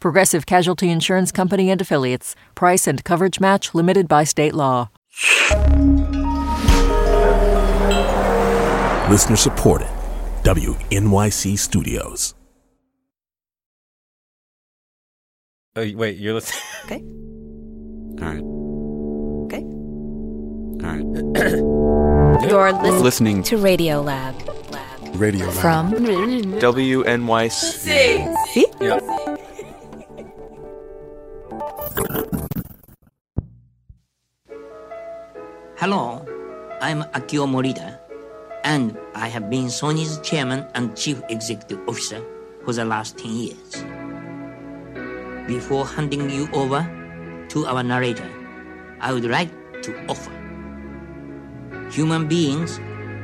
Progressive Casualty Insurance Company and Affiliates. Price and coverage match limited by state law. Listener supported. WNYC Studios. Oh, wait, you're listening. Okay. All right. Okay. All right. You're listening, Listening to Radiolab. Lab. Radiolab. From WNYC. See? Yeah. Hello, I'm Akio Morita, and I have been Sony's chairman and chief executive officer for the last 10 years. Before handing you over to our narrator, I would like to offer human beings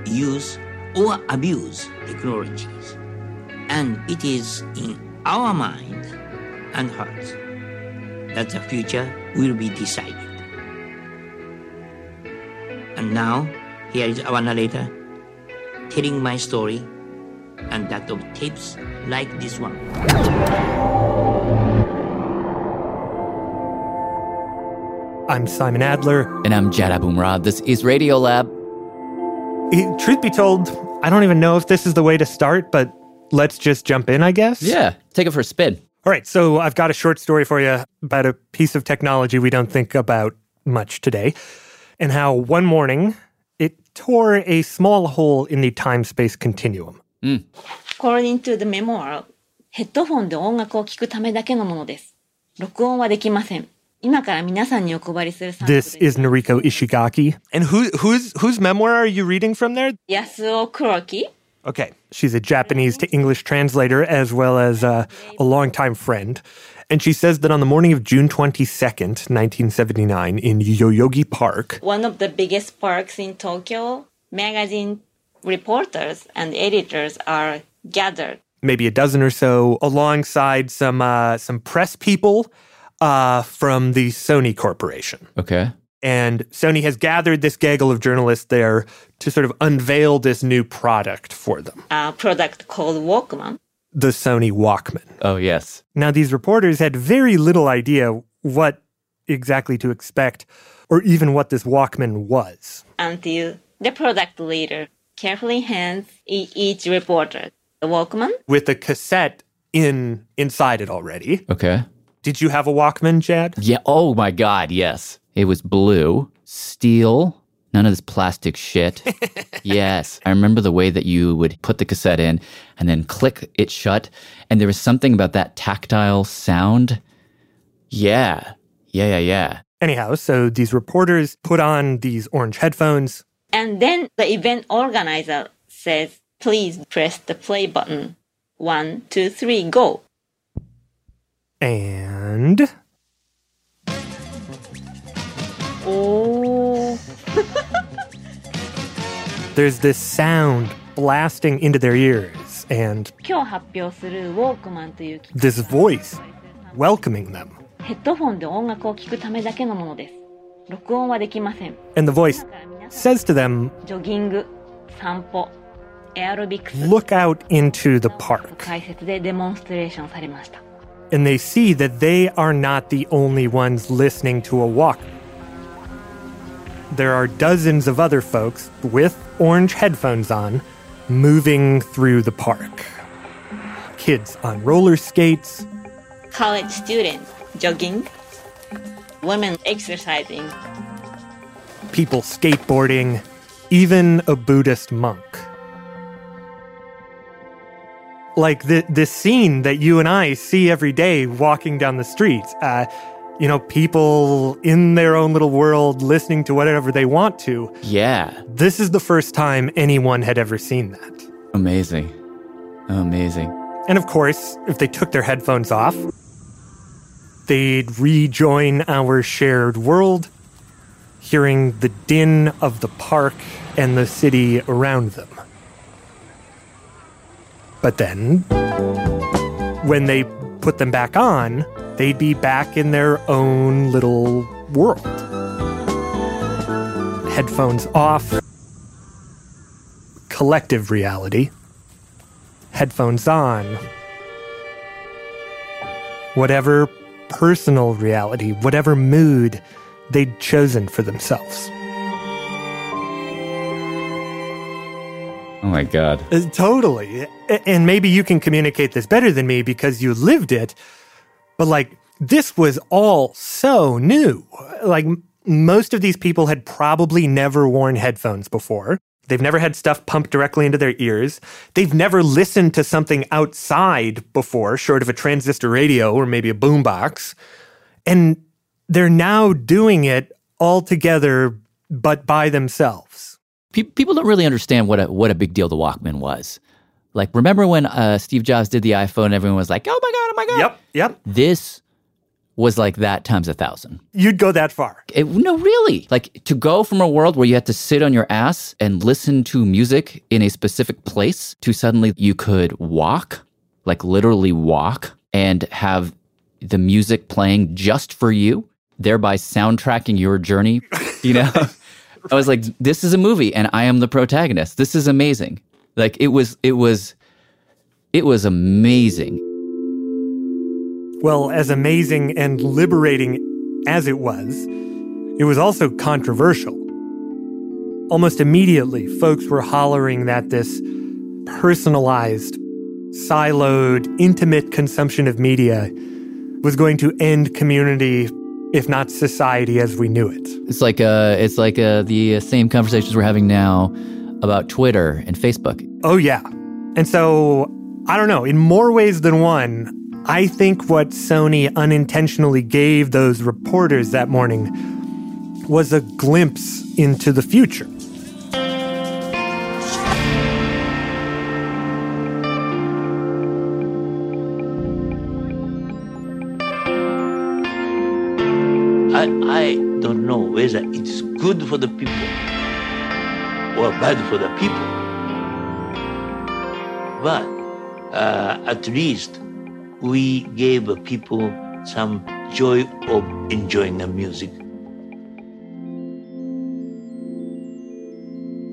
use or abuse technologies, and it is in our mind and hearts that the future will be decided. And now, here is our narrator telling my story and that of tapes like this one. I'm Simon Adler. And I'm Jad Abumrad. This is Radiolab. Truth be told, I don't even know if this is the way to start, but let's just jump in, I guess. Yeah, take it for a spin. All right, so I've got a short story for you about a piece of technology we don't think about much today, and how one morning it tore a small hole in the time space continuum. According to the memoir, ヘッドフォンで音楽を聴くためだけのものです。録音はできません。今から皆さんにお配りするサンプル This is Noriko Ishigaki. And who, whose, whose memoir are you reading from there? 安尾黒木 Okay. She's a Japanese to English translator as well as uh, a longtime friend. And she says that on the morning of June 22nd, 1979, in Yoyogi Park, one of the biggest parks in Tokyo, magazine reporters and editors are gathered. maybe a dozen or so, alongside some uh, some press people uh, from the Sony Corporation. Okay. And Sony has gathered this gaggle of journalists there to sort of unveil this new product for them A product called Walkman. the Sony Walkman. Oh, yes. Now, these reporters had very little idea what exactly to expect or even what this Walkman was. until the product leader carefully hands e- each reporter the Walkman. With a cassette in inside it already. Okay. Did you have a Walkman, Jad? Yeah. Oh, my God. Yes. It was blue, steel, none of this plastic shit. yes. I remember the way that you would put the cassette in and then click it shut. And there was something about that tactile sound. Yeah. Yeah, yeah, yeah. Anyhow, so these reporters put on these orange headphones. And then the event organizer says, please press the play button. One, two, three, go. And Oh. There's this sound blasting into their ears and this voice welcoming them. And the voice says to them, Look out into the park. And they see that they are not the only ones listening to a walk. There are dozens of other folks with orange headphones on moving through the park. Kids on roller skates, College students jogging, women exercising, people skateboarding, even a Buddhist monk. Like the this scene that you and I see every day walking down the streets. Uh, you know, people in their own little world listening to whatever they want to. Yeah. This is the first time anyone had ever seen that. Amazing. Amazing. And of course, if they took their headphones off, they'd rejoin our shared world, hearing the din of the park and the city around them. But then, when they put them back on, they'd be back in their own little world. Headphones off, collective reality. Headphones on, whatever personal reality, whatever mood they'd chosen for themselves. Oh my God. Uh, Totally. And maybe you can communicate this better than me because you lived it. But like, this was all so new. Like, most of these people had probably never worn headphones before. They've never had stuff pumped directly into their ears. They've never listened to something outside before, short of a transistor radio or maybe a boombox. And they're now doing it all together, but by themselves. People don't really understand what a what a big deal the Walkman was. Like, remember when uh, Steve Jobs did the iPhone? Everyone was like, "Oh my god, oh my god!" Yep, yep. This was like that times a thousand. You'd go that far. It, no, really. Like to go from a world where you had to sit on your ass and listen to music in a specific place to suddenly you could walk, like literally walk, and have the music playing just for you, thereby soundtracking your journey. You know, I was like, this is a movie, and I am the protagonist. This is amazing. Like it was, it was, it was amazing. Well, as amazing and liberating as it was, it was also controversial. Almost immediately, folks were hollering that this personalized, siloed, intimate consumption of media was going to end community, if not society as we knew it. It's like uh, it's like uh, the uh, same conversations we're having now about Twitter and Facebook. Oh, yeah. And so, I don't know, in more ways than one, I think what Sony unintentionally gave those reporters that morning was a glimpse into the future. I, I don't know whether it's good for the people or bad for the people. But uh, at least we gave people some joy of enjoying the music.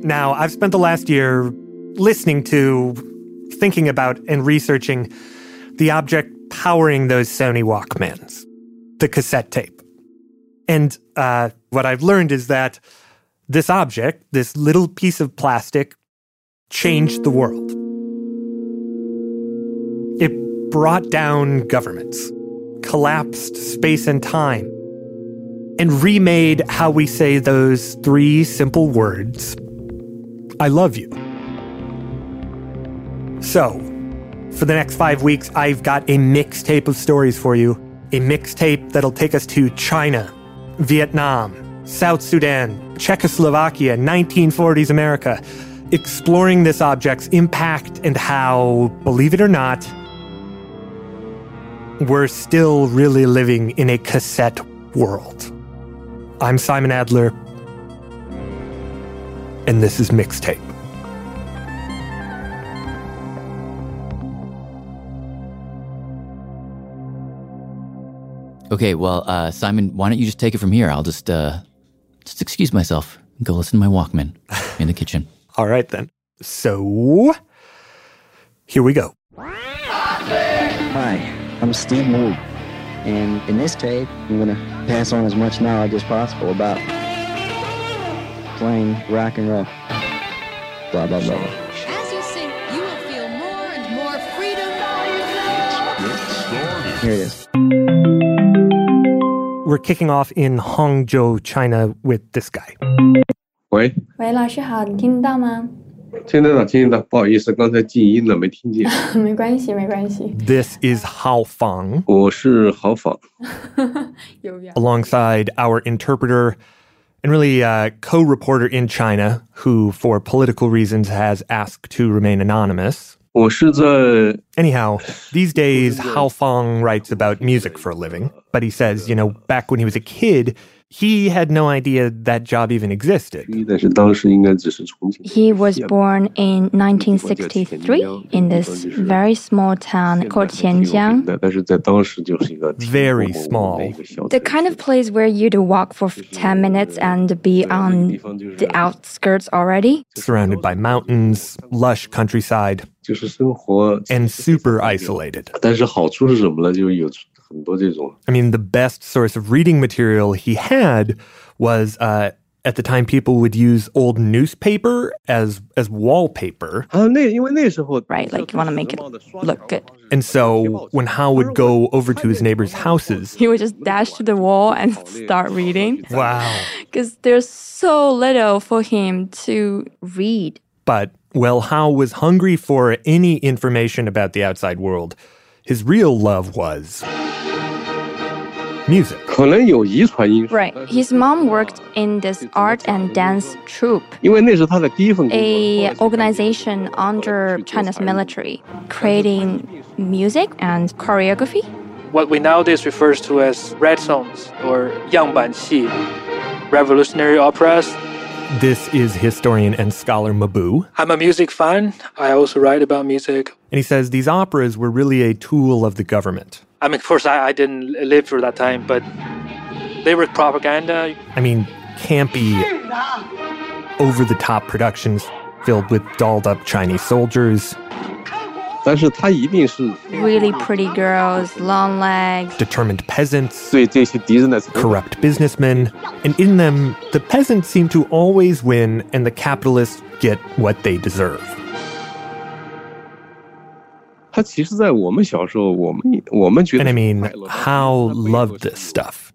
Now, I've spent the last year listening to, thinking about, and researching the object powering those Sony Walkmans, the cassette tape. And uh, what I've learned is that this object, this little piece of plastic, changed the world. It brought down governments, collapsed space and time, and remade how we say those three simple words I love you. So, for the next five weeks, I've got a mixtape of stories for you. A mixtape that'll take us to China, Vietnam, South Sudan, Czechoslovakia, 1940s America, exploring this object's impact and how, believe it or not, we're still really living in a cassette world. I'm Simon Adler, and this is Mixtape. Okay, well, uh, Simon, why don't you just take it from here? I'll just uh, just excuse myself and go listen to my Walkman in the kitchen. All right, then. So, here we go. Hi, I'm Steve Moore. and in this tape, I'm gonna pass on as much knowledge as possible about playing rock and roll. Blah blah blah. As you sing, you will feel more and more freedom. Here it is. We're kicking off in Hangzhou, China with this guy. 喂，喂，老师好，你听得到吗？听得到，听得到，不好意思，刚才静音了，没听见。没关系，没关系。 This is Hao Fang 我是郝仿，有点 alongside our interpreter and really uh, co reporter in China, who, for political reasons, has asked to remain anonymous. Anyhow, these days, Hao Fang writes about music for a living, but he says, you know, back when he was a kid, he had no idea that job even existed. He was born in 1963 in this very small town called Tianjiang. Very small. The kind of place where you'd walk for 10 minutes and be on the outskirts already. Surrounded by mountains, lush countryside, and super isolated. 但是好处是什么呢？就是有很多这种 I mean, the best source of reading material he had was uh, at the time people would use old newspaper as as wallpaper. 啊，那因为那时候 Right, like you want to make it look good. And so when Hao would go over to his neighbors' houses, He would just dash to the wall and start reading wow. because there's so little for him to read. But well, Hao was hungry for any information about the outside world. His real love was music. 可能有遗传因素。 Right. His mom worked in this art and dance troupe, 因为那是他的第一份工作。 a organization under China's military, creating music and choreography. what we nowadays refers to as red songs or 样板戏, revolutionary operas. This is historian and scholar Mabu, I'm a music fan. I also write about music. and he says these operas were really a tool of the government. I mean, of course, I, I didn't live through that time, but they were propaganda. I mean, campy, over the top productions filled with dolled up Chinese soldiers. Really pretty girls, long legs, determined peasants, corrupt businessmen. And in them, the peasants seem to always win and the capitalists get what they deserve. And I mean, Hao loved this stuff.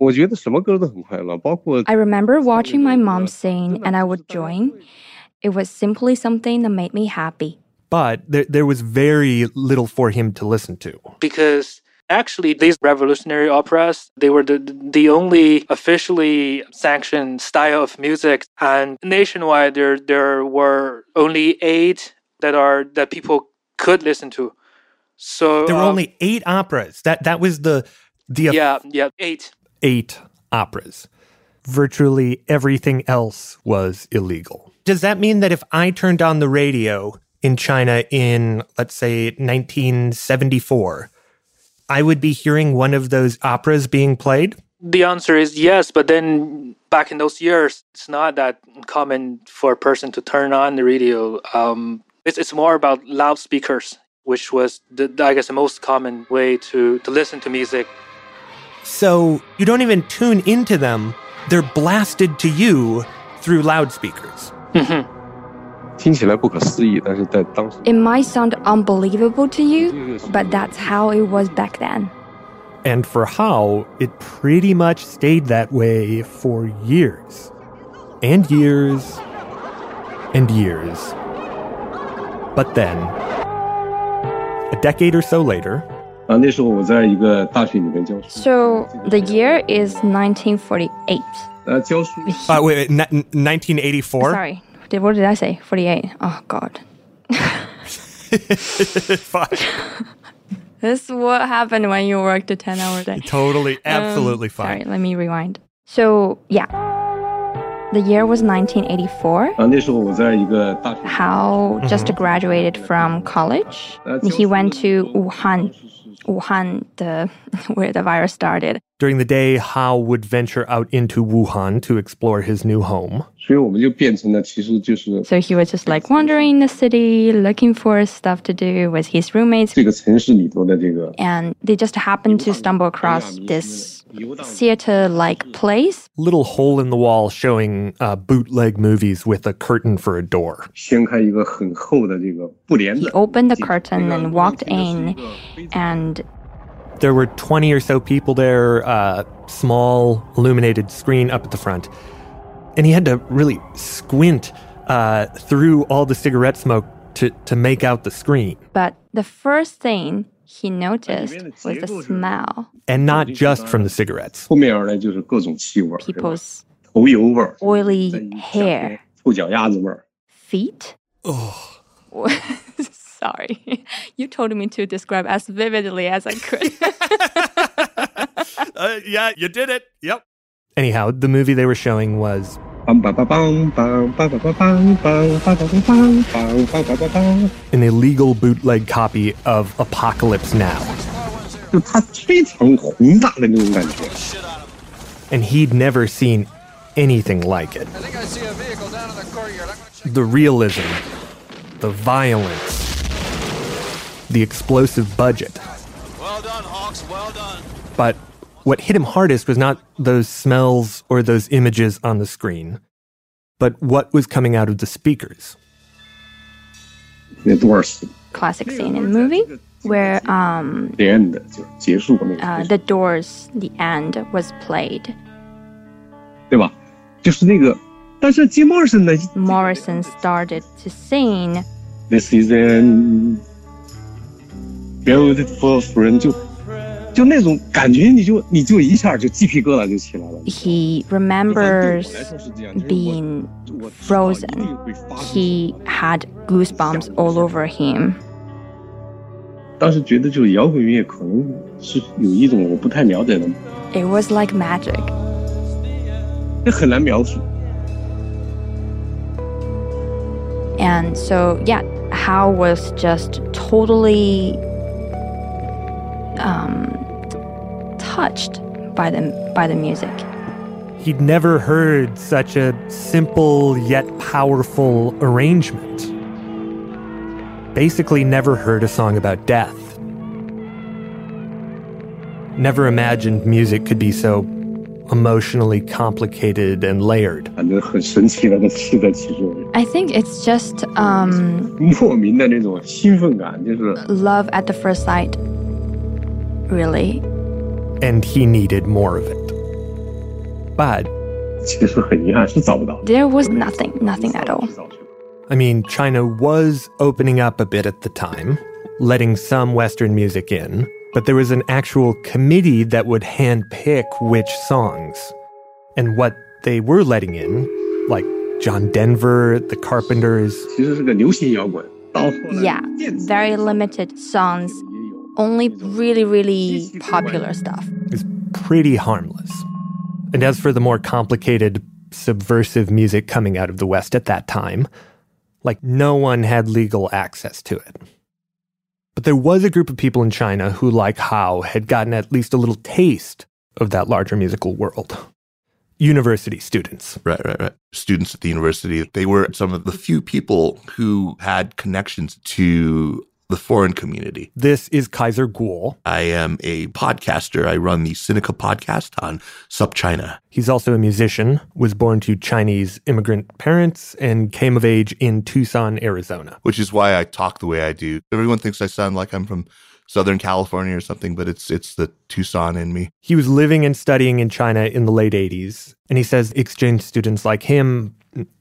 I remember watching my mom sing, and I would join. It was simply something that made me happy. But there, there was very little for him to listen to because actually these revolutionary operas they were the, the only officially sanctioned style of music and nationwide there there were only eight that are that people could listen to so There were um, only eight operas. That that was the the yeah yeah eight eight operas. Virtually everything else was illegal. Does that mean that if I turned on the radio in China in, let's say, 1974, I would be hearing one of those operas being played? the answer is yes but then back in those years it's not that common for a person to turn on the radio um, it's, it's more about loudspeakers which was, the, I guess, the most common way to, to listen to music. So you don't even tune into them, they're blasted to you through loudspeakers. It might sound unbelievable to you, but that's how it was back then. And for Hao, it pretty much stayed that way for years. And years. And years. But then. A decade or so later, so the year is 1948. Uh, wait, wait 1984? Sorry, did, what did I say? 48. Oh, God. Fuck. this is what happened when you worked a 10 hour day. Totally, um, absolutely um, fine. Sorry, let me rewind. So, yeah. The year was 1984. Hao uh, mm-hmm. just graduated from college. Uh, he went to Wuhan, Wuhan, the, where the virus started. During the day, Hao would venture out into Wuhan to explore his new home. So he was just like wandering in the city, looking for stuff to do with his roommates. And they just happened to stumble across this theater like place. Little hole in the wall showing uh, bootleg movies with a curtain for a door. He opened the curtain and walked in, and there were 20 or so people there, uh, small illuminated screen up at the front. And he had to really squint uh, through all the cigarette smoke to, to make out the screen. But the first thing he noticed was the smell. And not just from the cigarettes. People's oily hair, feet. Oh. Sorry. You told me to describe as vividly as I could. uh, yeah, you did it. Yep. Anyhow, the movie they were showing was. An illegal bootleg copy of Apocalypse Now. And he'd never seen anything like it. The realism, the violence, the explosive budget. Well done, Hawks. Well done. But what hit him hardest was not those smells or those images on the screen, but what was coming out of the speakers. 那多少死 Classic scene in the movie where um, 别人的就结束那个 uh, the doors, the end was played. 对吧？就是那个，但是 Jim Morrison 的 Morrison started to sing. This is an beautiful friend，就就那种感觉，你就你就一下就鸡皮疙瘩就起来了。He remembers being frozen. He had goosebumps all over him. 当时觉得就是摇滚乐可能是有一种我不太了解的。It was like magic. 这很难描述。And so, yeah, Hao was just totally um, touched by the, by the music. He'd never heard such a simple yet powerful arrangement. Basically, never heard a song about death. Never imagined music could be so emotionally complicated and layered. I think it's just um, love at the first sight really. And he needed more of it. But there was nothing, nothing at all. I mean, China was opening up a bit at the time, letting some Western music in, but there was an actual committee that would handpick which songs. And what they were letting in, like John Denver, The Carpenters. Yeah, very limited songs only really, really popular stuff. It's pretty harmless. And as for the more complicated, subversive music coming out of the West at that time, like no one had legal access to it. But there was a group of people in China who, like Hao, had gotten at least a little taste of that larger musical world. University students. Right, right, right. Students at the university, they were some of the few people who had connections to the foreign community. This is Kaiser Kuo. I am a podcaster. I run the Sinica podcast on SupChina. He's also a musician, was born to Chinese immigrant parents, and came of age in Tucson, Arizona. which is why I talk the way I do. Everyone thinks I sound like I'm from Southern California or something, but it's it's the Tucson in me. He was living and studying in China in the late 80s. And he says exchange students like him,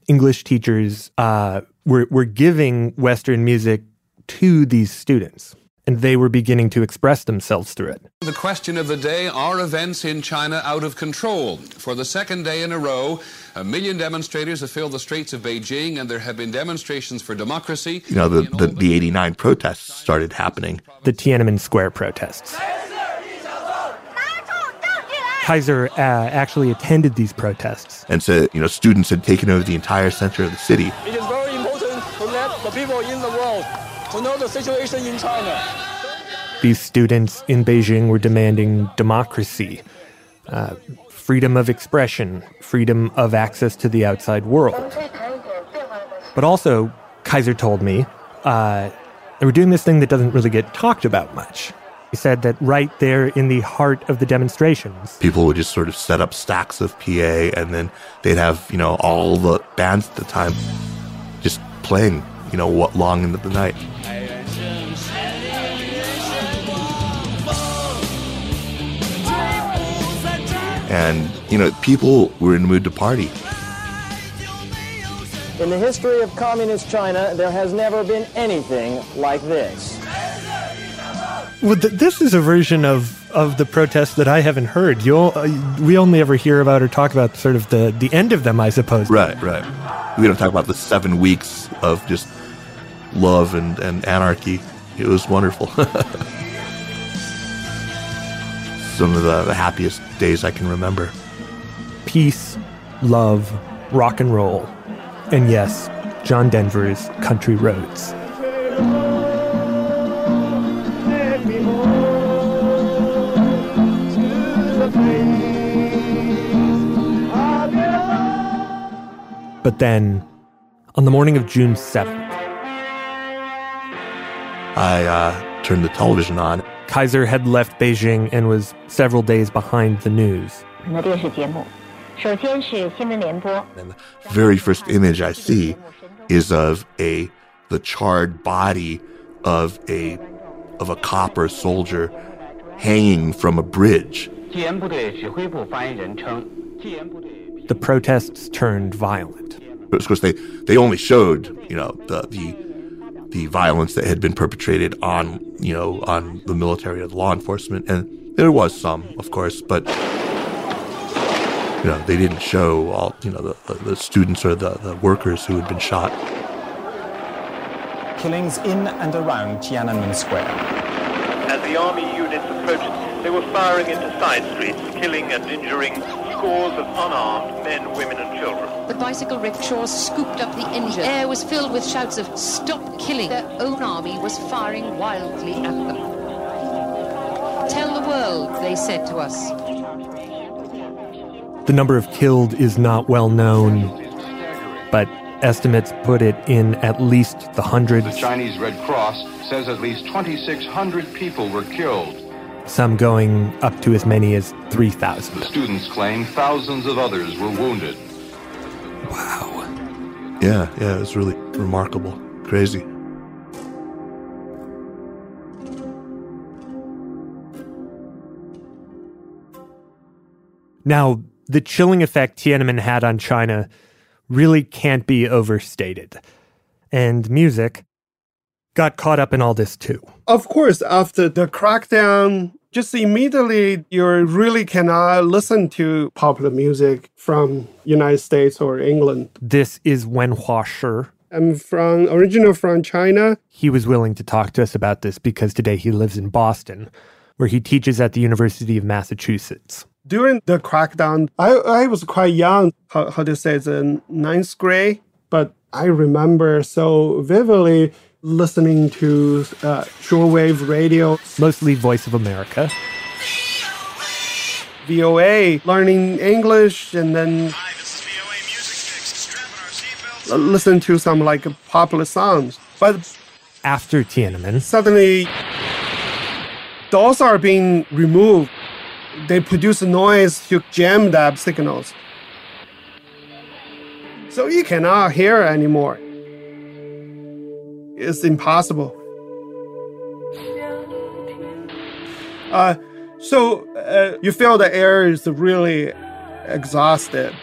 English teachers, uh, were, were giving Western music to these students. And they were beginning to express themselves through it. The question of the day are events in China out of control? For the second day in a row, a million demonstrators have filled the streets of Beijing, and there have been demonstrations for democracy. You know, the, the, the 89 protests started happening. The Tiananmen Square protests. Kaiser uh, actually attended these protests. And so, you know, students had taken over the entire center of the city. It is very important to let the people in the world to know the situation in China. These students in Beijing were demanding democracy, uh, freedom of expression, freedom of access to the outside world. But also, Kaiser told me, uh, they were doing this thing that doesn't really get talked about much. He said that right there in the heart of the demonstrations, People would just sort of set up stacks of PA and then they'd have, you know, all the bands at the time just playing, you know, what long into the night. And, you know, people were in the mood to party. In the history of communist China, there has never been anything like this. well, th- this is a version of, of the protests that I haven't heard. You, uh, we only ever hear about or talk about sort of the, the end of them, I suppose. Right, right. We don't talk about the seven weeks of just love and, and anarchy. It was wonderful. Some of the, the happiest days I can remember. Peace, love, rock and roll, and yes, John Denver's Country Roads. But then, on the morning of June 7th, I uh, turned the television on. Kaiser had left Beijing and was several days behind the news. And the very first image I see is of a the charred body of a of a copper soldier hanging from a bridge. The protests turned violent. Of course, they, they only showed you know the, the the violence that had been perpetrated on you know on the military and law enforcement, and there was some, of course, but you know they didn't show all you know the, the, the students or the, the workers who had been shot. Killings in and around Tiananmen Square. As the army units approached, they were firing into side streets, killing and injuring scores of unarmed men, women, and children. The bicycle rickshaws scooped up the injured. Air was filled with shouts of stop killing. Their own army was firing wildly at them. Tell the world, they said to us. The number of killed is not well known, but estimates put it in at least the hundreds. The Chinese Red Cross says at least 2,600 people were killed. Some going up to as many as 3,000. Students claim thousands of others were wounded. Wow. Yeah, yeah, it was really remarkable. Crazy. Now, the chilling effect Tiananmen had on China really can't be overstated. And music got caught up in all this too. Of course, after the crackdown, just immediately you really cannot listen to popular music from United States or England. This is Wenhua Shi. I'm from original from China. He was willing to talk to us about this because today he lives in Boston, where he teaches at the University of Massachusetts. During the crackdown, I, I was quite young, how, how to say, it's in ninth grade, but I remember so vividly listening to uh, shortwave radio. Mostly Voice of America. VOA, learning English, and then listen to some like popular songs. But after Tiananmen, suddenly those are being removed. They produce noise to jam the signals. So you cannot hear anymore. It's impossible. Uh, so uh, you feel the air is really exhausted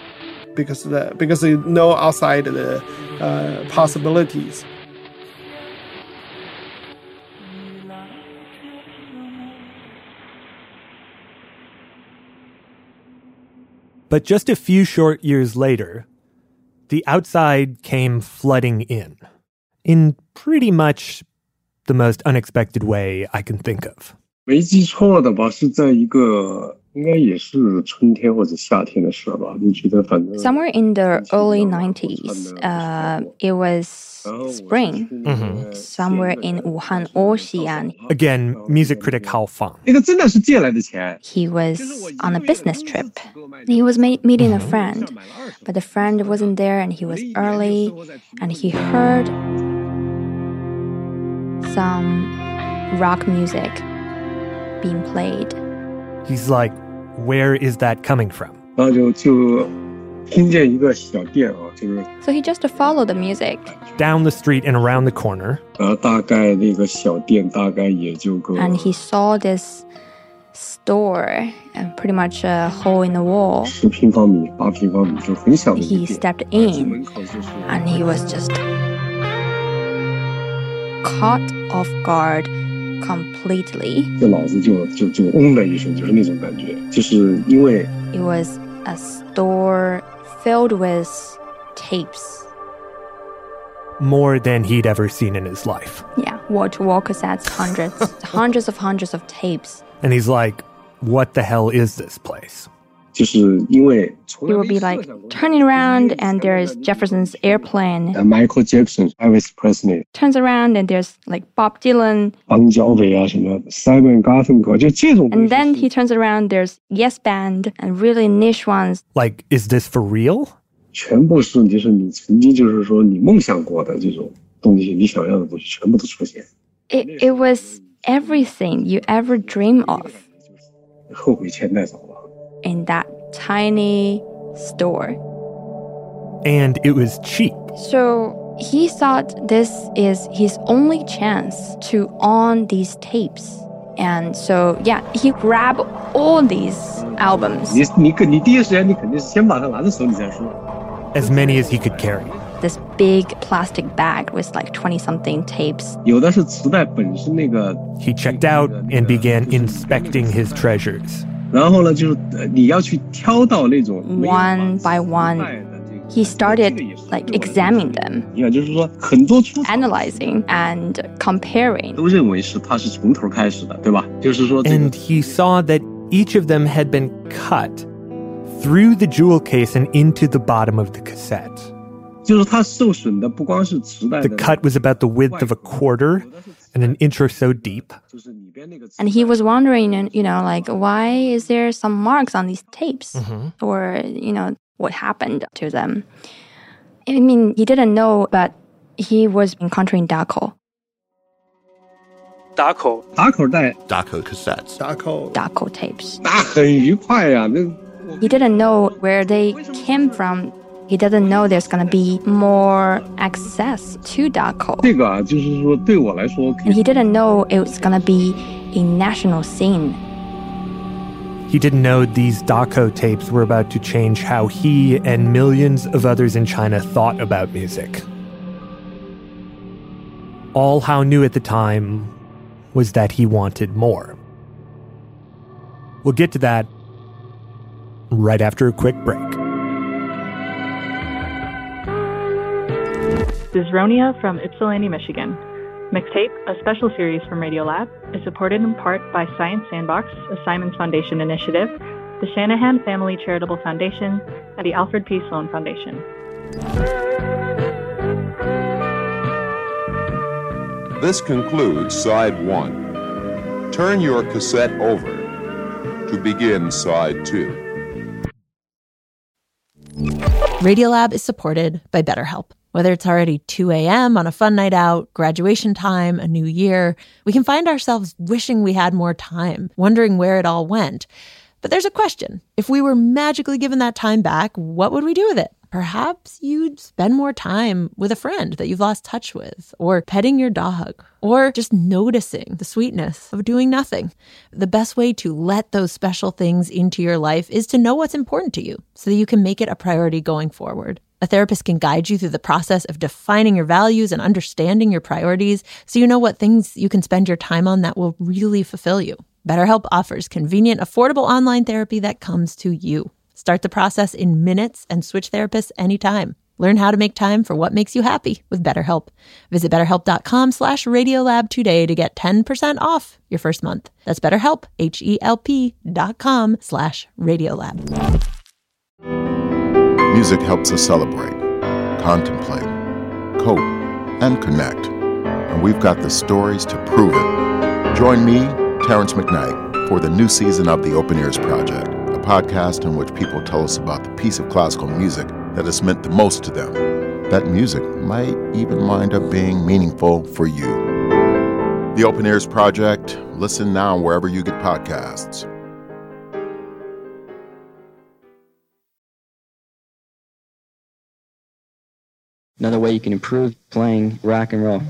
because the because you know outside the uh, possibilities. But just a few short years later, the outside came flooding in, in pretty much the most unexpected way I can think of. 没记错的吧，是在一个应该也是春天或者夏天的事吧，就觉得反正 Somewhere in the early 90s, uh, it was spring. Somewhere in Wuhan or Xi'an. Again, music critic Hao Fang. 那个真的是借来的钱。 He was on a business trip. He was ma- meeting a friend, but the friend wasn't there and he was early and he heard some rock music being played. He's like, where is that coming from? So he just followed the music. Down the street and around the corner. And he saw this store and pretty much a hole in the wall. He stepped in and he was just caught off guard completely. It was a store filled with tapes. More than he'd ever seen in his life. Yeah, wall to wall cassettes, hundreds, hundreds of hundreds of tapes. And he's like, what the hell is this place? 就是因为 He will be like turning around and there's Jefferson's airplane. uh, Michael Jackson、Elvis Presley、 Turns around and there's like Bob Dylan. 邦乔维啊什么 Simon Garfunkel，就这种 And then he turns around, there's Yes Band and really niche ones. Like, is this for real? 全部是就是你曾经就是说你梦想过的这种东西，你想要的东西全部都出现， It, it was everything you ever dream of 后悔钱带走了。 in that tiny store. And it was cheap. So he thought this is his only chance to own these tapes. And so, yeah, he grabbed all these albums. As many as he could carry. This big plastic bag with like 20 something tapes. He checked out and began inspecting his treasures. 然后呢就是呃你要去挑到那种没有 One by one, he started like examining them, 你看就是说很多出 analyzing and comparing. 都认为是它是从头开始的，对吧？就是说这个 And he saw that each of them had been cut through the jewel case and into the bottom of the cassette. 就是它受损的不光是磁带 The 的， cut was about the width of a quarter and an intro so deep. And he was wondering, you know, like, why is there some marks on these tapes? Mm-hmm. Or, you know, what happened to them? I mean, he didn't know, but he was encountering Dakou. Dakou. Dakou tapes. Dakou cassettes. Dakou. Dakou tapes. He didn't know where they came from he doesn't know there's gonna be more access to Dakou. And he didn't know it was gonna be a national scene. He didn't know these Dakou tapes were about to change how he and millions of others in China thought about music. All Hao knew at the time was that he wanted more. We'll get to that right after a quick break. This is Ronia from Ypsilanti, Michigan. Mixtape, a special series from Radiolab, is supported in part by Science Sandbox, a Simons Foundation initiative, the Shanahan Family Charitable Foundation, and the Alfred P. Sloan Foundation. This concludes side one. Turn your cassette over to begin side two. Radiolab is supported by BetterHelp. Whether it's already 2 a.m. on a fun night out, graduation time, a new year, we can find ourselves wishing we had more time, wondering where it all went. But there's a question. If we were magically given that time back, what would we do with it? Perhaps you'd spend more time with a friend that you've lost touch with, or petting your dog, or just noticing the sweetness of doing nothing. The best way to let those special things into your life is to know what's important to you so that you can make it a priority going forward. A therapist can guide you through the process of defining your values and understanding your priorities so you know what things you can spend your time on that will really fulfill you. BetterHelp offers convenient, affordable online therapy that comes to you. Start the process in minutes and switch therapists anytime. Learn how to make time for what makes you happy with BetterHelp. Visit betterhelp.com slash radiolab today to get 10% off your first month. That's betterhelp, H-E-L-P dot com slash radiolab. Music helps us celebrate, contemplate, cope, and connect. And we've got the stories to prove it. Join me, Terrence McKnight, for the new season of the Open Ears Project, a podcast in which people tell us about the piece of classical music that has meant the most to them. That music might even wind up being meaningful for you. The Open Ears Project, listen now wherever you get podcasts. Another way you can improve playing rock and roll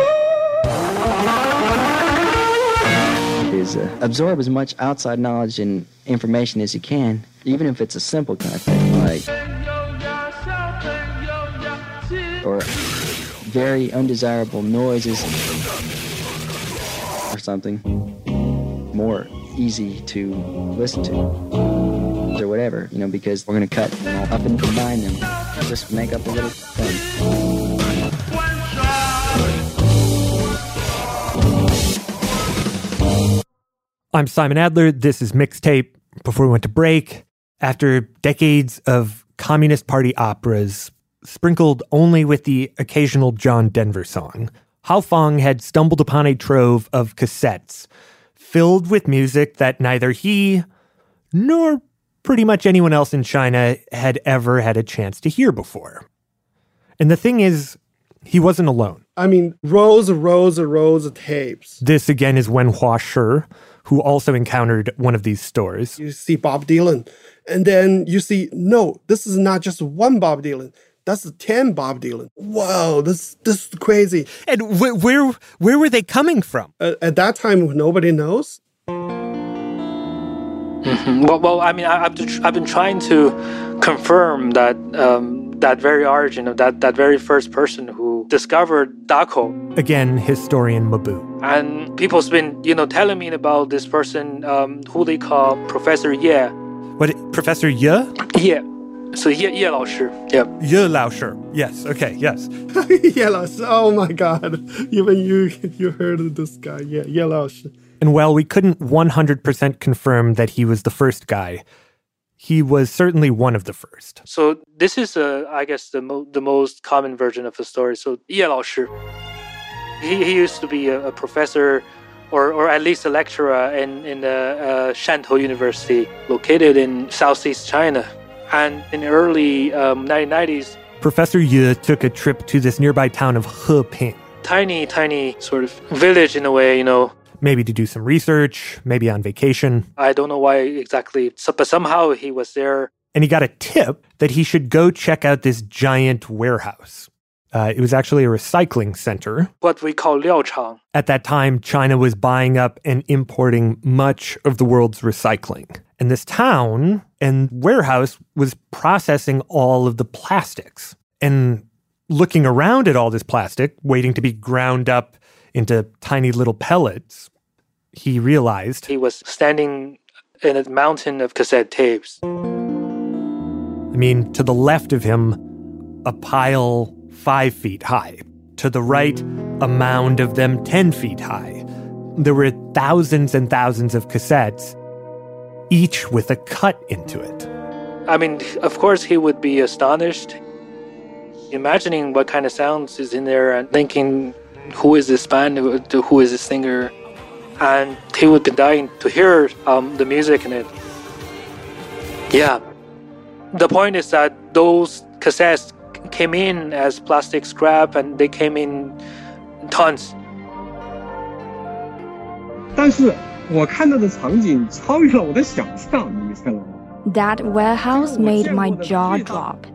is uh, absorb as much outside knowledge and information as you can, even if it's a simple kind of thing, like or very undesirable noises or something more easy to listen to or whatever, you know, because we're gonna cut them all up and combine them, just make up a little thing. I'm Simon Adler. This is Mixtape. Before we went to break, after decades of Communist Party operas, sprinkled only with the occasional John Denver song, Hao Fang had stumbled upon a trove of cassettes filled with music that neither he nor pretty much anyone else in China had ever had a chance to hear before. And the thing is, he wasn't alone. I mean, rows and rows and rows of tapes. This again is Wen Hua Shi, who also encountered one of these stores. You see Bob Dylan, and then you see, no, this is not just one Bob Dylan. That's 10 Bob Dylan. Whoa, this this is crazy. And wh- where where were they coming from? Uh, at that time, nobody knows. Mhm. Well, well, I mean, I, I've, tr- I've been trying to confirm that um, that very origin of that that very first person who discovered Dakou. Again, historian Mabu. And people's been, you know, telling me about this person um, who they call Professor Ye. What Professor Ye? Ye. So Ye Ye 老师. Yep. Ye Lao Shi. Yes. Okay. Yes. Yellow. Oh my God. Even you you heard of this guy. Yeah, Yellow. And while we couldn't 100% confirm that he was the first guy, he was certainly one of the first. So this is, uh, I guess, the mo- the most common version of the story. So Ye 老师, he, he used to be a, a professor, or or at least a lecturer in in the uh, Shantou University, located in southeast China. And in the early um, 1990s, Professor Ye took a trip to this nearby town of Heping, tiny, tiny sort of village in a way, you know. Maybe to do some research, maybe on vacation. I don't know why exactly, so, but somehow he was there. And he got a tip that he should go check out this giant warehouse. Uh, it was actually a recycling center. What we call 料厂. At that time, China was buying up and importing much of the world's recycling. And this town and warehouse was processing all of the plastics and looking around at all this plastic, waiting to be ground up into tiny little pellets. He realized He was standing in a mountain of cassette tapes. I mean, to the left of him, a pile five feet high. To the right, a mound of them 10 feet high. There were thousands and thousands of cassettes, each with a cut into it. I mean, of course, he would be astonished, imagining what kind of sounds is in there and thinking, who is this band? Who who is this singer? And he would be dying to hear um, the music in it. Yeah. The point is that those cassettes came in as plastic scrap and they came in tons. 但是我看到的场景超越了我的想象，你知道吗？ That warehouse made my jaw drop.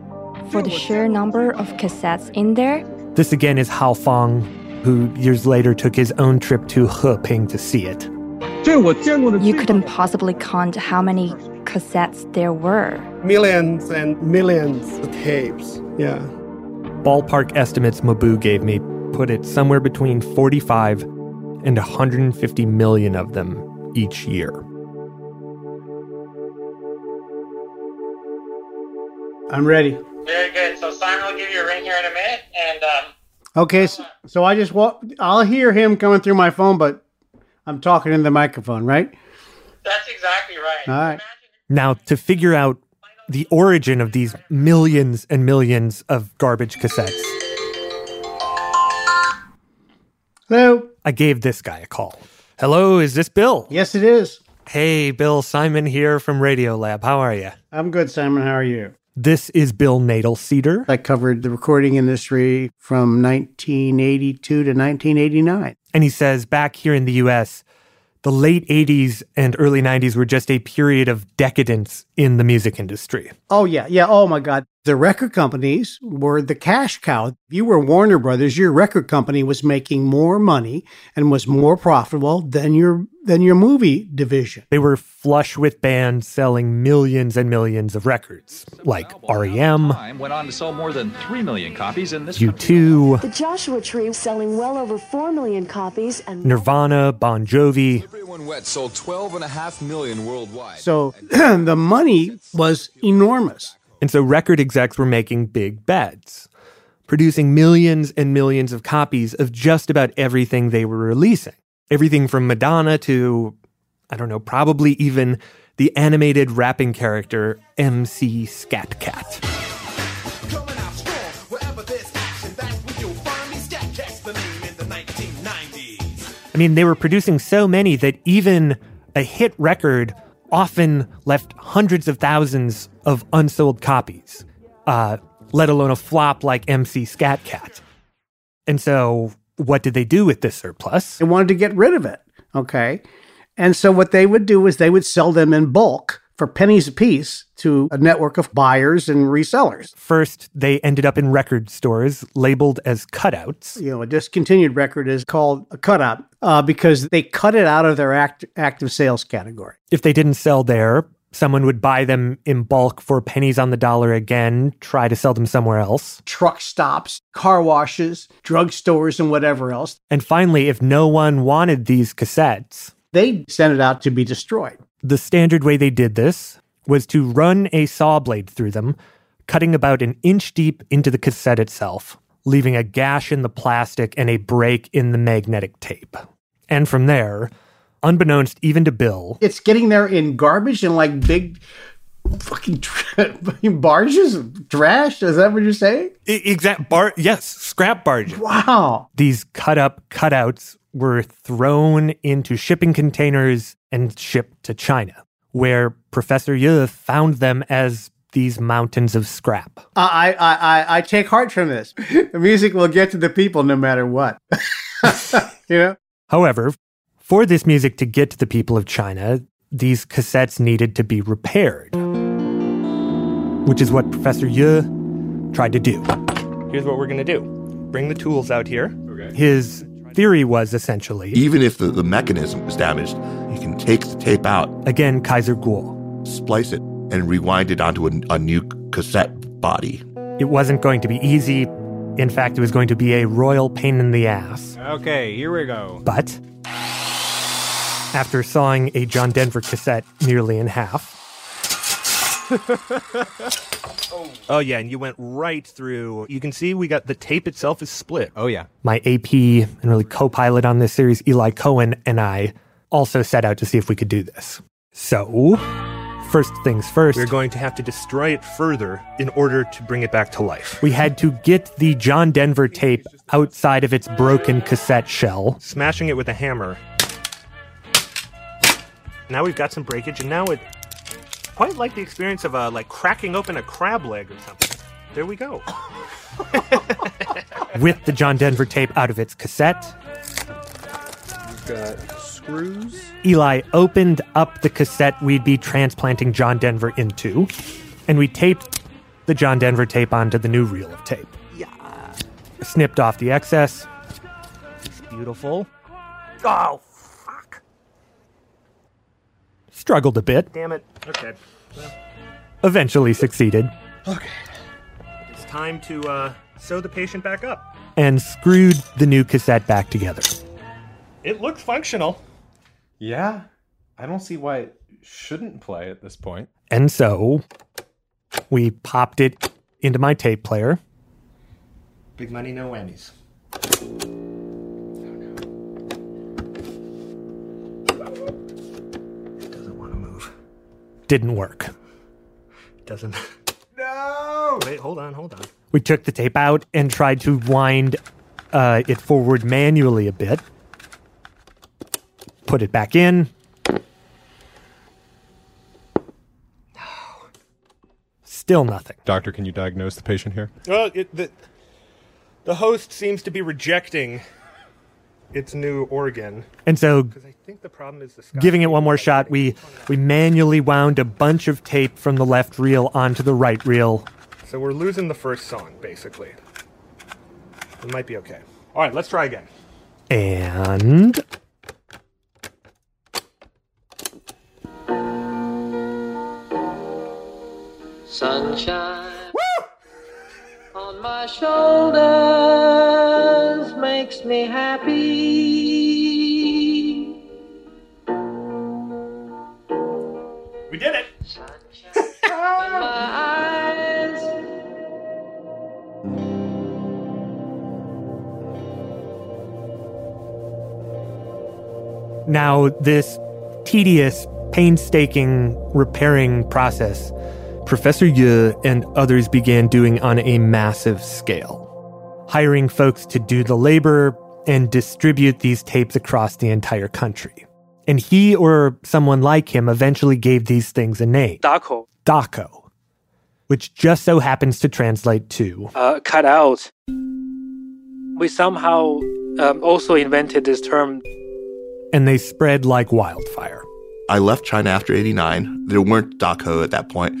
For the sheer number of cassettes in there, This again is Hao Fong, who years later took his own trip to Heping to see it. You couldn't possibly count how many cassettes there were. Millions and millions of tapes, yeah. Ballpark estimates Mabu gave me put it somewhere between 45 and 150 million of them each year. I'm ready. Very good. So Simon will give you a ring here in a minute, and um, Okay, so, so I just walk. I'll hear him coming through my phone, but I'm talking in the microphone, right? that's exactly right. All right. Now, to figure out the origin of these millions and millions of garbage cassettes, Hello. I gave this guy a call. Hello, is this Bill? Yes, it is. Hey, Bill, Simon here from Radio Lab. How are you? I'm good, Simon. How are you? This is Bill Nadel Cedar. I covered the recording industry from 1982 to 1989. And he says back here in the US, the late 80s and early 90s were just a period of decadence in the music industry. Oh, yeah. Yeah. Oh, my God. The record companies were the cash cow. If you were Warner Brothers, your record company was making more money and was more profitable than your than your movie division. They were flush with bands selling millions and millions of records, like REM, Time went on to sell more than 3 million copies in this U2, The Joshua Tree selling well over 4 million copies and Nirvana, Bon Jovi. Everyone Wet sold 12.5 million worldwide. So the money was enormous. And so record execs were making big bets. producing millions and millions of copies of just about everything they were releasing. Everything from Madonna to, I don't know, probably even the animated rapping character MC Scat Cat. I mean, they were producing so many that even a hit record often left hundreds of thousands of unsold copies, uh, let alone a flop like MC Scat Cat. And so, what did they do with this surplus? They wanted to get rid of it. Okay. And so, what they would do is they would sell them in bulk for pennies apiece to a network of buyers and resellers. First, they ended up in record stores labeled as cutouts. You know, a discontinued record is called a cutout uh, because they cut it out of their act- active sales category. If they didn't sell there, someone would buy them in bulk for pennies on the dollar again, try to sell them somewhere else. Truck stops, car washes, drugstores, and whatever else. And finally, if no one wanted these cassettes, they sent it out to be destroyed. The standard way they did this was to run a saw blade through them, cutting about an inch deep into the cassette itself, leaving a gash in the plastic and a break in the magnetic tape. And from there, unbeknownst even to Bill, it's getting there in garbage and like big fucking tra- barges of trash. Is that what you're saying? Exact bar. Yes, scrap barges. Wow. These cut up cutouts were thrown into shipping containers and shipped to China, where Professor Ye found them as these mountains of scrap. I, I, I, I take heart from this. The music will get to the people no matter what. you know? However, for this music to get to the people of China, these cassettes needed to be repaired, which is what Professor Ye tried to do. Here's what we're going to do bring the tools out here. Okay. His theory was essentially even if the, the mechanism was damaged, you can take the tape out. Again, Kaiser Kuo. Splice it and rewind it onto a, a new cassette body. It wasn't going to be easy. In fact, it was going to be a royal pain in the ass. Okay, here we go. But after sawing a John Denver cassette nearly in half. oh yeah, and you went right through. You can see we got the tape itself is split. Oh yeah. My AP and really co-pilot on this series, Eli Cohen, and I also set out to see if we could do this. So, first things first, we're going to have to destroy it further in order to bring it back to life. We had to get the John Denver tape outside of its broken cassette shell, smashing it with a hammer. Now we've got some breakage, and now it quite like the experience of uh, like cracking open a crab leg or something. There we go. With the John Denver tape out of its cassette, we've got screws. Eli opened up the cassette we'd be transplanting John Denver into, and we taped the John Denver tape onto the new reel of tape. Yeah. Snipped off the excess. It's beautiful. Oh, fuck. struggled a bit. Damn it. Okay. Well. Eventually succeeded. Okay. It's time to uh, sew the patient back up. And screwed the new cassette back together. It looks functional. Yeah. I don't see why it shouldn't play at this point. And so we popped it into my tape player. Big money, no whammies. It doesn't want to move. Didn't work. It Doesn't. No! Wait, hold on, hold on. We took the tape out and tried to wind uh, it forward manually a bit. Put it back in. No. Still nothing. Doctor, can you diagnose the patient here? Well, it, the, the host seems to be rejecting its new organ. And so, I think the problem is the giving it one more shot, we we manually wound a bunch of tape from the left reel onto the right reel. So we're losing the first song, basically. It might be okay. All right, let's try again. And Sunshine Woo! on my shoulders makes me happy. We did it. now, this tedious, painstaking repairing process Professor Ye and others began doing on a massive scale, hiring folks to do the labor and distribute these tapes across the entire country. And he or someone like him eventually gave these things a name. Dakou. Dakou, which just so happens to translate to Uh, cut out. We somehow um, also invented this term. and they spread like wildfire. I left China after 89. There weren't Dakou at that point.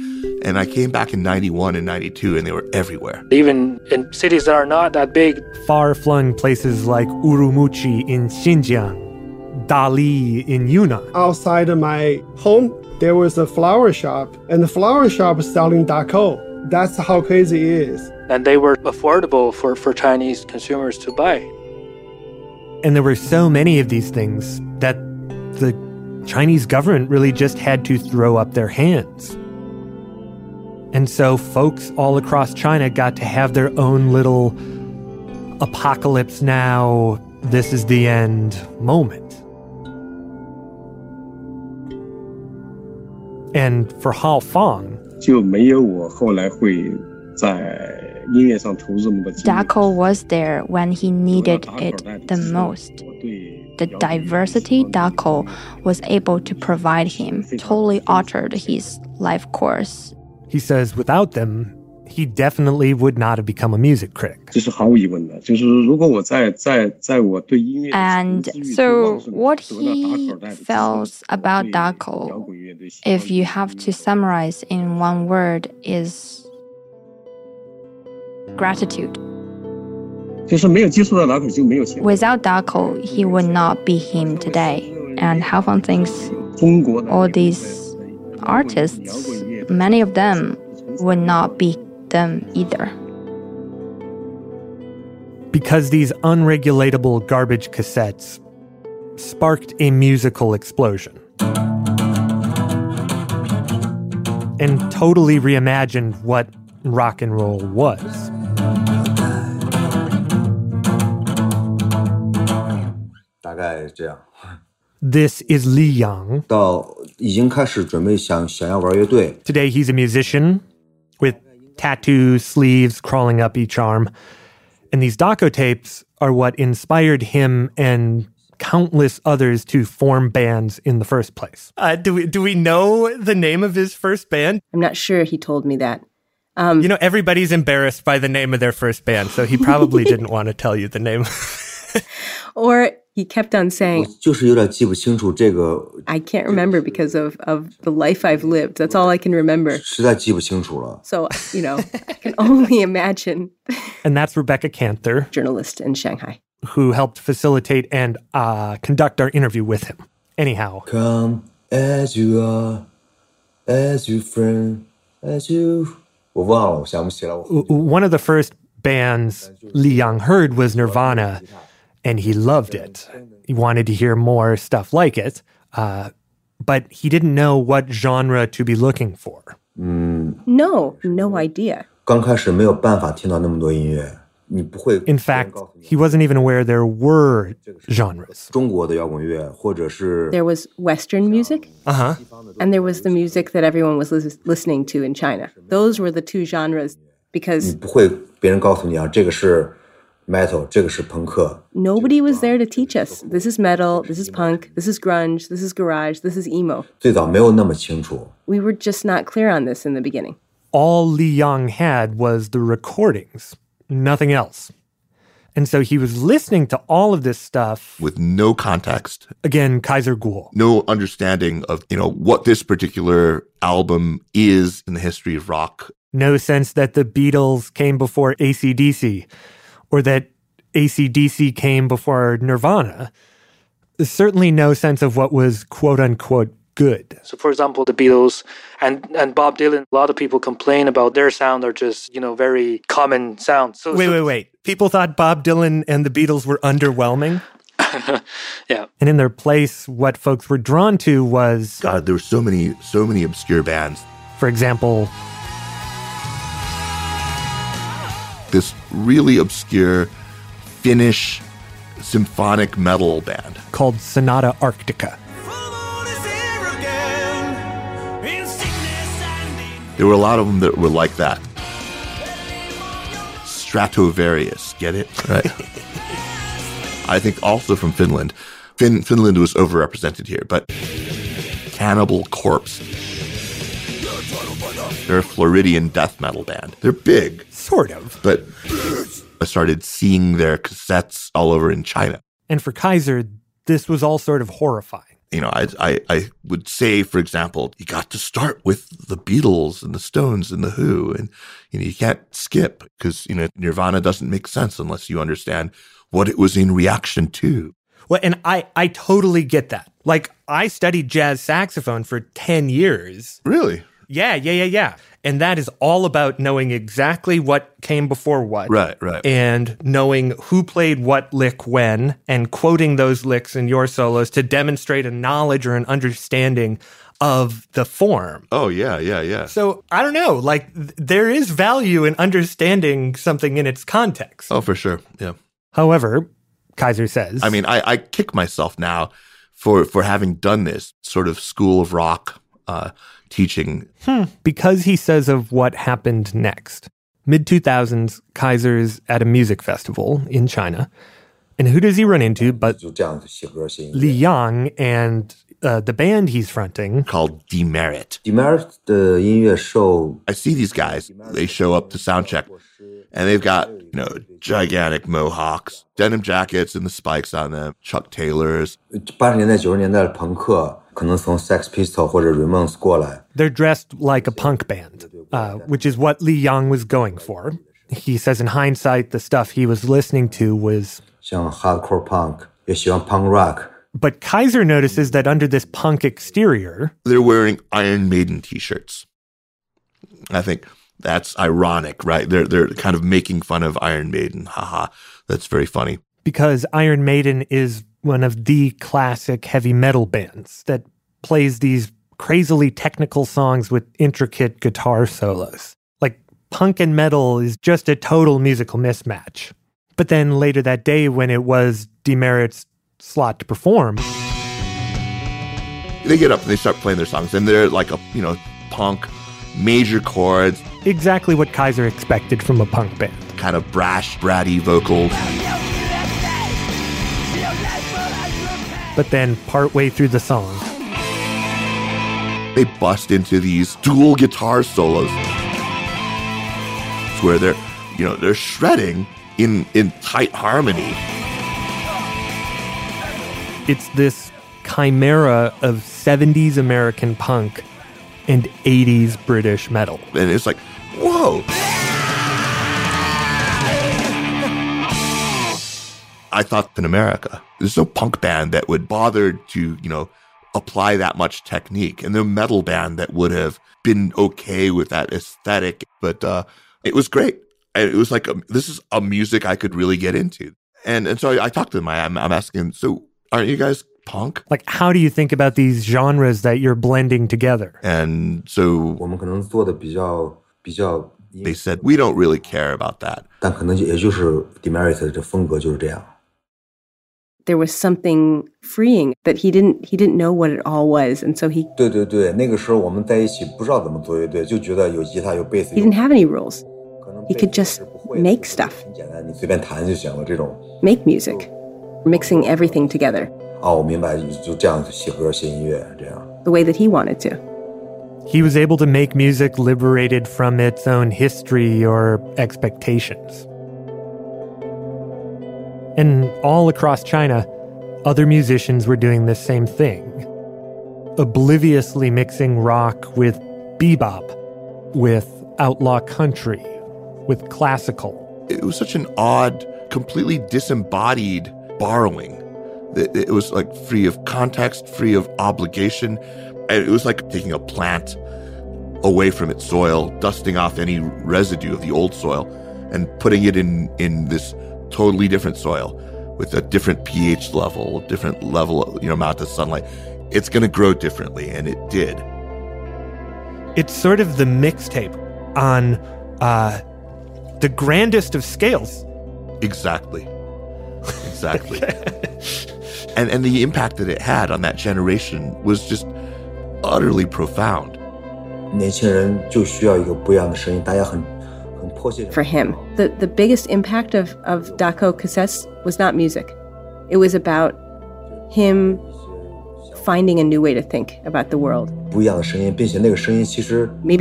And I came back in 91 and 92 and they were everywhere. Even in cities that are not that big, Far flung places like Urumqi in Xinjiang, Dali in Yunnan. Outside of my home, there was a flower shop, and the flower shop was selling Dakou. That's how crazy it is. and they were affordable for, for Chinese consumers to buy. And there were so many of these things that the Chinese government really just had to throw up their hands. And so folks all across China got to have their own little apocalypse now, this is the end moment. And for Hao Fang, Dakou was there when he needed it the most the diversity Dakou was able to provide him totally altered his life course. He says without them, he definitely would not have become a music critic. And so, what he feels about Dakou, if you have to summarize in one word, is gratitude. Without Dakou, he would not be him today. And Hao Fang thinks all these artists, many of them, would not be them either. Because these unregulatable garbage cassettes sparked a musical explosion and totally reimagined what rock and roll was. 概这样。This is Li Yang. 到已经开始准备想想要玩乐队。Today he's a musician with tattoos, sleeves crawling up each arm. And these Dakou tapes are what inspired him and countless others to form bands in the first place. Uh, do we do we know the name of his first band? I'm not sure he told me that. Um, you know, everybody's embarrassed by the name of their first band, so he probably didn't want to tell you the name. or he kept on saying i can't remember because of, of the life i've lived. That's all i can remember. so you know i can only imagine and that's rebecca Kanthor journalist in shanghai. who helped facilitate and uh, conduct our interview with him. Anyhow. Come as you are as you friend as you one of the first bands Li Yang heard was Nirvana, and he loved it. He wanted to hear more stuff like it, uh, but he didn't know what genre to be looking for. 嗯， no, no idea. 刚开始没有办法听到那么多音乐，你不会。 In fact, he wasn't even aware there were genres. 中国的摇滚乐，或者是 There was Western music, Uh huh. and there was the music that everyone was lis- listening to in China. Those were the two genres 你 because 不会别人告诉你啊，这个是 nobody was there to teach us. This is metal. This is punk. This is grunge. This is garage. This is emo. We were just not clear on this in the beginning. All Li Yang had was the recordings, nothing else. And so he was listening to all of this stuff with no context. Again, Kaiser Kuo. No understanding of, you know, what this particular album is in the history of rock. No sense that the Beatles came before ACDC or that ACDC came before Nirvana. Certainly no sense of what was quote unquote good. So, for example, the Beatles and, and Bob Dylan, a lot of people complain about their sound are just, you know, very common sounds. So, Wait, so- wait, wait. People thought Bob Dylan and the Beatles were underwhelming. yeah. And in their place, what folks were drawn to was, God, there were so many, so many obscure bands. for example, This really obscure Finnish symphonic metal band called Sonata Arctica. There were a lot of them that were like that. Stratovarius, get it? Right. I think also from Finland. Fin- Finland was overrepresented here, but Cannibal Corpse. They're a Floridian death metal band. They're big. Sort of. But I started seeing their cassettes all over in China. And for Kaiser, this was all sort of horrifying. You know, I, I, I would say, for example, you got to start with the Beatles and the Stones and the Who, and you know you can't skip because you know Nirvana doesn't make sense unless you understand what it was in reaction to. Well, and I I totally get that. Like I studied jazz saxophone for 10 years. Really? Yeah, yeah, yeah, yeah. And that is all about knowing exactly what came before what. Right, right. And knowing who played what lick when and quoting those licks in your solos to demonstrate a knowledge or an understanding of the form. Oh, yeah, yeah, yeah. So I don't know. Like th- there is value in understanding something in its context. Oh, for sure. Yeah. However, Kaiser says. I mean, I, I kick myself now for for having done this sort of school of rock uh, teaching. Hmm. Because he says of what happened next. Mid 2000s, Kaiser's at a music festival in China. And who does he run into but Li Yang and uh, the band he's fronting called Demerit. Demerit 的音乐受 I see these guys. They show up to sound check, and they've got you know gigantic mohawks, denim jackets, and the spikes on them. Chuck Taylors. 八十年代九十年代的朋克 they're dressed like a punk band, uh, which is what Li Yang was going for. He says in hindsight, the stuff he was listening to was 像 hardcore punk，也喜欢 punk rock。But Kaiser notices that under this punk exterior, they're wearing Iron Maiden t-shirts. I think that's ironic, right? They're they're kind of making fun of Iron Maiden. Haha, that's very funny. Because Iron Maiden is one of the classic heavy metal bands that plays these crazily technical songs with intricate guitar solos. Like punk and metal is just a total musical mismatch. But then later that day, when it was Demerit's slot to perform, They get up and they start playing their songs, and they're like a you know punk, major chords, exactly what Kaiser expected from a punk band. kind of brash, bratty vocals. But then, partway through the song, They bust into these dual guitar solos, It's where they're you know they're shredding in in tight harmony. it's this chimera of 70s American punk and 80s British metal. and it's like, whoa. I thought in America. There's no punk band that would bother to, you know, apply that much technique and no metal band that would have been okay with that aesthetic. But uh, it was great. And it was like, um, this is a music I could really get into. And, and so I, I talked to them. I, I'm, I'm asking, so aren't you guys punk? Like, how do you think about these genres that you're blending together? And so they said, we don't really care about that There was something freeing that he didn't he didn't know what it all was, and so he 对对对，那个时候我们在一起不知道怎么做乐队，就觉得有吉他有贝斯 he didn't have any rules. He could just make stuff, 很简单，你随便弹就行了。这种 make music, mixing everything together 哦，我明白，就这样写歌写音乐这样。 the way that he wanted to. He was able to make music liberated from its own history or expectations. And all across China, other musicians were doing the same thing, obliviously mixing rock with bebop, with outlaw country, with classical. it was such an odd, completely disembodied borrowing. It, was like free of context, free of obligation. It was like taking a plant away from its soil, dusting off any residue of the old soil, and putting it in in this totally different soil with a different pH level, different level, you know, amount of sunlight. It's going to grow differently, and it did. It's sort of the mixtape on uh, the grandest of scales. Exactly. exactly. and and the impact that it had on that generation was just utterly profound. 年轻人就需要一个不一样的声音，大家很很迫切。 for him. The, the biggest impact of, of Dakou Cassettes was not music, it was about him finding a new way to think about the world. Maybe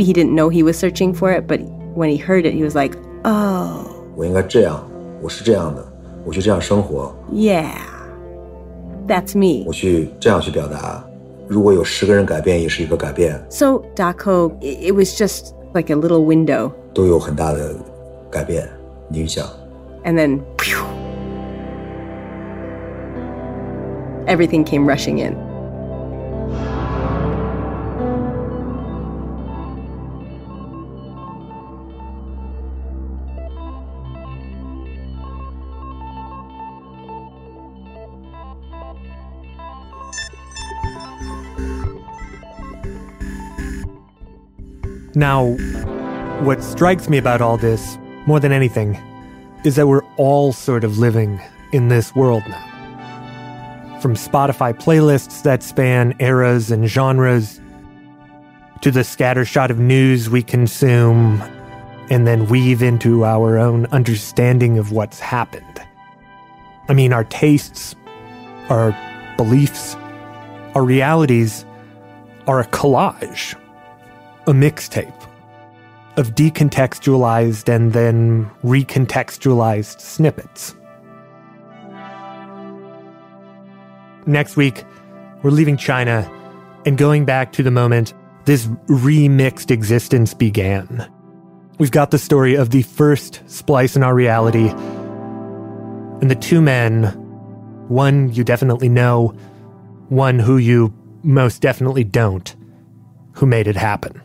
he didn't know he was searching for it, but when he heard it, he was like, oh. Yeah, that's me. 我去这样去表达。如果有十个人改变，也是一个改变。So Dakou, it was just like a little window. 都有很大的改变影响。 And then phew, everything came rushing in. Now, what strikes me about all this, more than anything, is that we're all sort of living in this world now. From Spotify playlists that span eras and genres, to the scattershot of news we consume and then weave into our own understanding of what's happened. I mean, our tastes, our beliefs, our realities are a collage a mixtape of decontextualized and then recontextualized snippets. Next week, we're leaving China and going back to the moment this remixed existence began. We've got the story of the first splice in our reality, and the two men one you definitely know, one who you most definitely don't, who made it happen.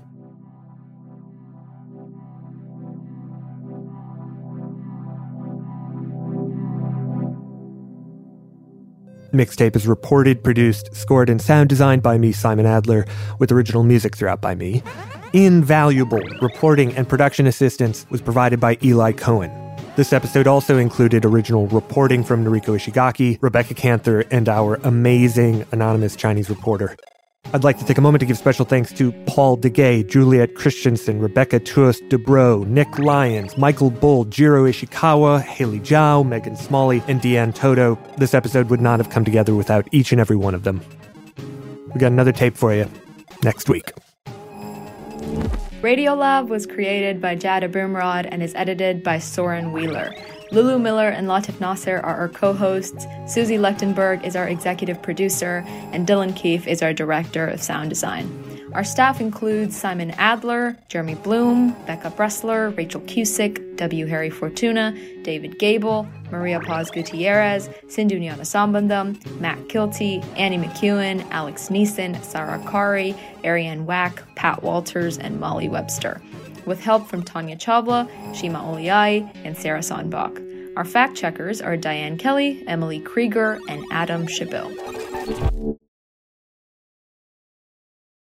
Mixtape is reported, produced, scored, and sound designed by me, Simon Adler, with original music throughout by me. Invaluable reporting and production assistance was provided by Eli Cohen. This episode also included original reporting from Noriko Ishigaki, Rebecca Kanthor, and our amazing anonymous Chinese reporter. I'd like to take a moment to give special thanks to Paul DeGay, Juliette Kristensen, Rebecca Tuhus-Dubrow, Nick Lyons, Michael Bull, Jiro Ishikawa, Hayley Zhao, Megan Smalley, and Deanne Totto. This episode would not have come together without each and every one of them. We got another tape for you next week. Radiolab was created by Jad Abumrad and is edited by Soren Wheeler. Lulu Miller and Latif Nasser are our co hosts, Susie Lechtenberg is our executive producer, and Dylan Keefe is our director of sound design. Our staff includes Simon Adler, Jeremy Bloom, Becca Bressler, Rachel Cusick, W. Harry Fortuna, David Gebel, Maria Paz Gutierrez, Sindhu Sambandam, Matt Kilty, Annie McEwen, Alex Neason, Sarah Qari, Ariane Wack, Pat Walters, and Molly Webster with help from Tanya Chawla, Shima Oliai, and Sarah Sandbach. Our fact checkers are Diane Kelly, Emily Krieger, and Adam Chabil.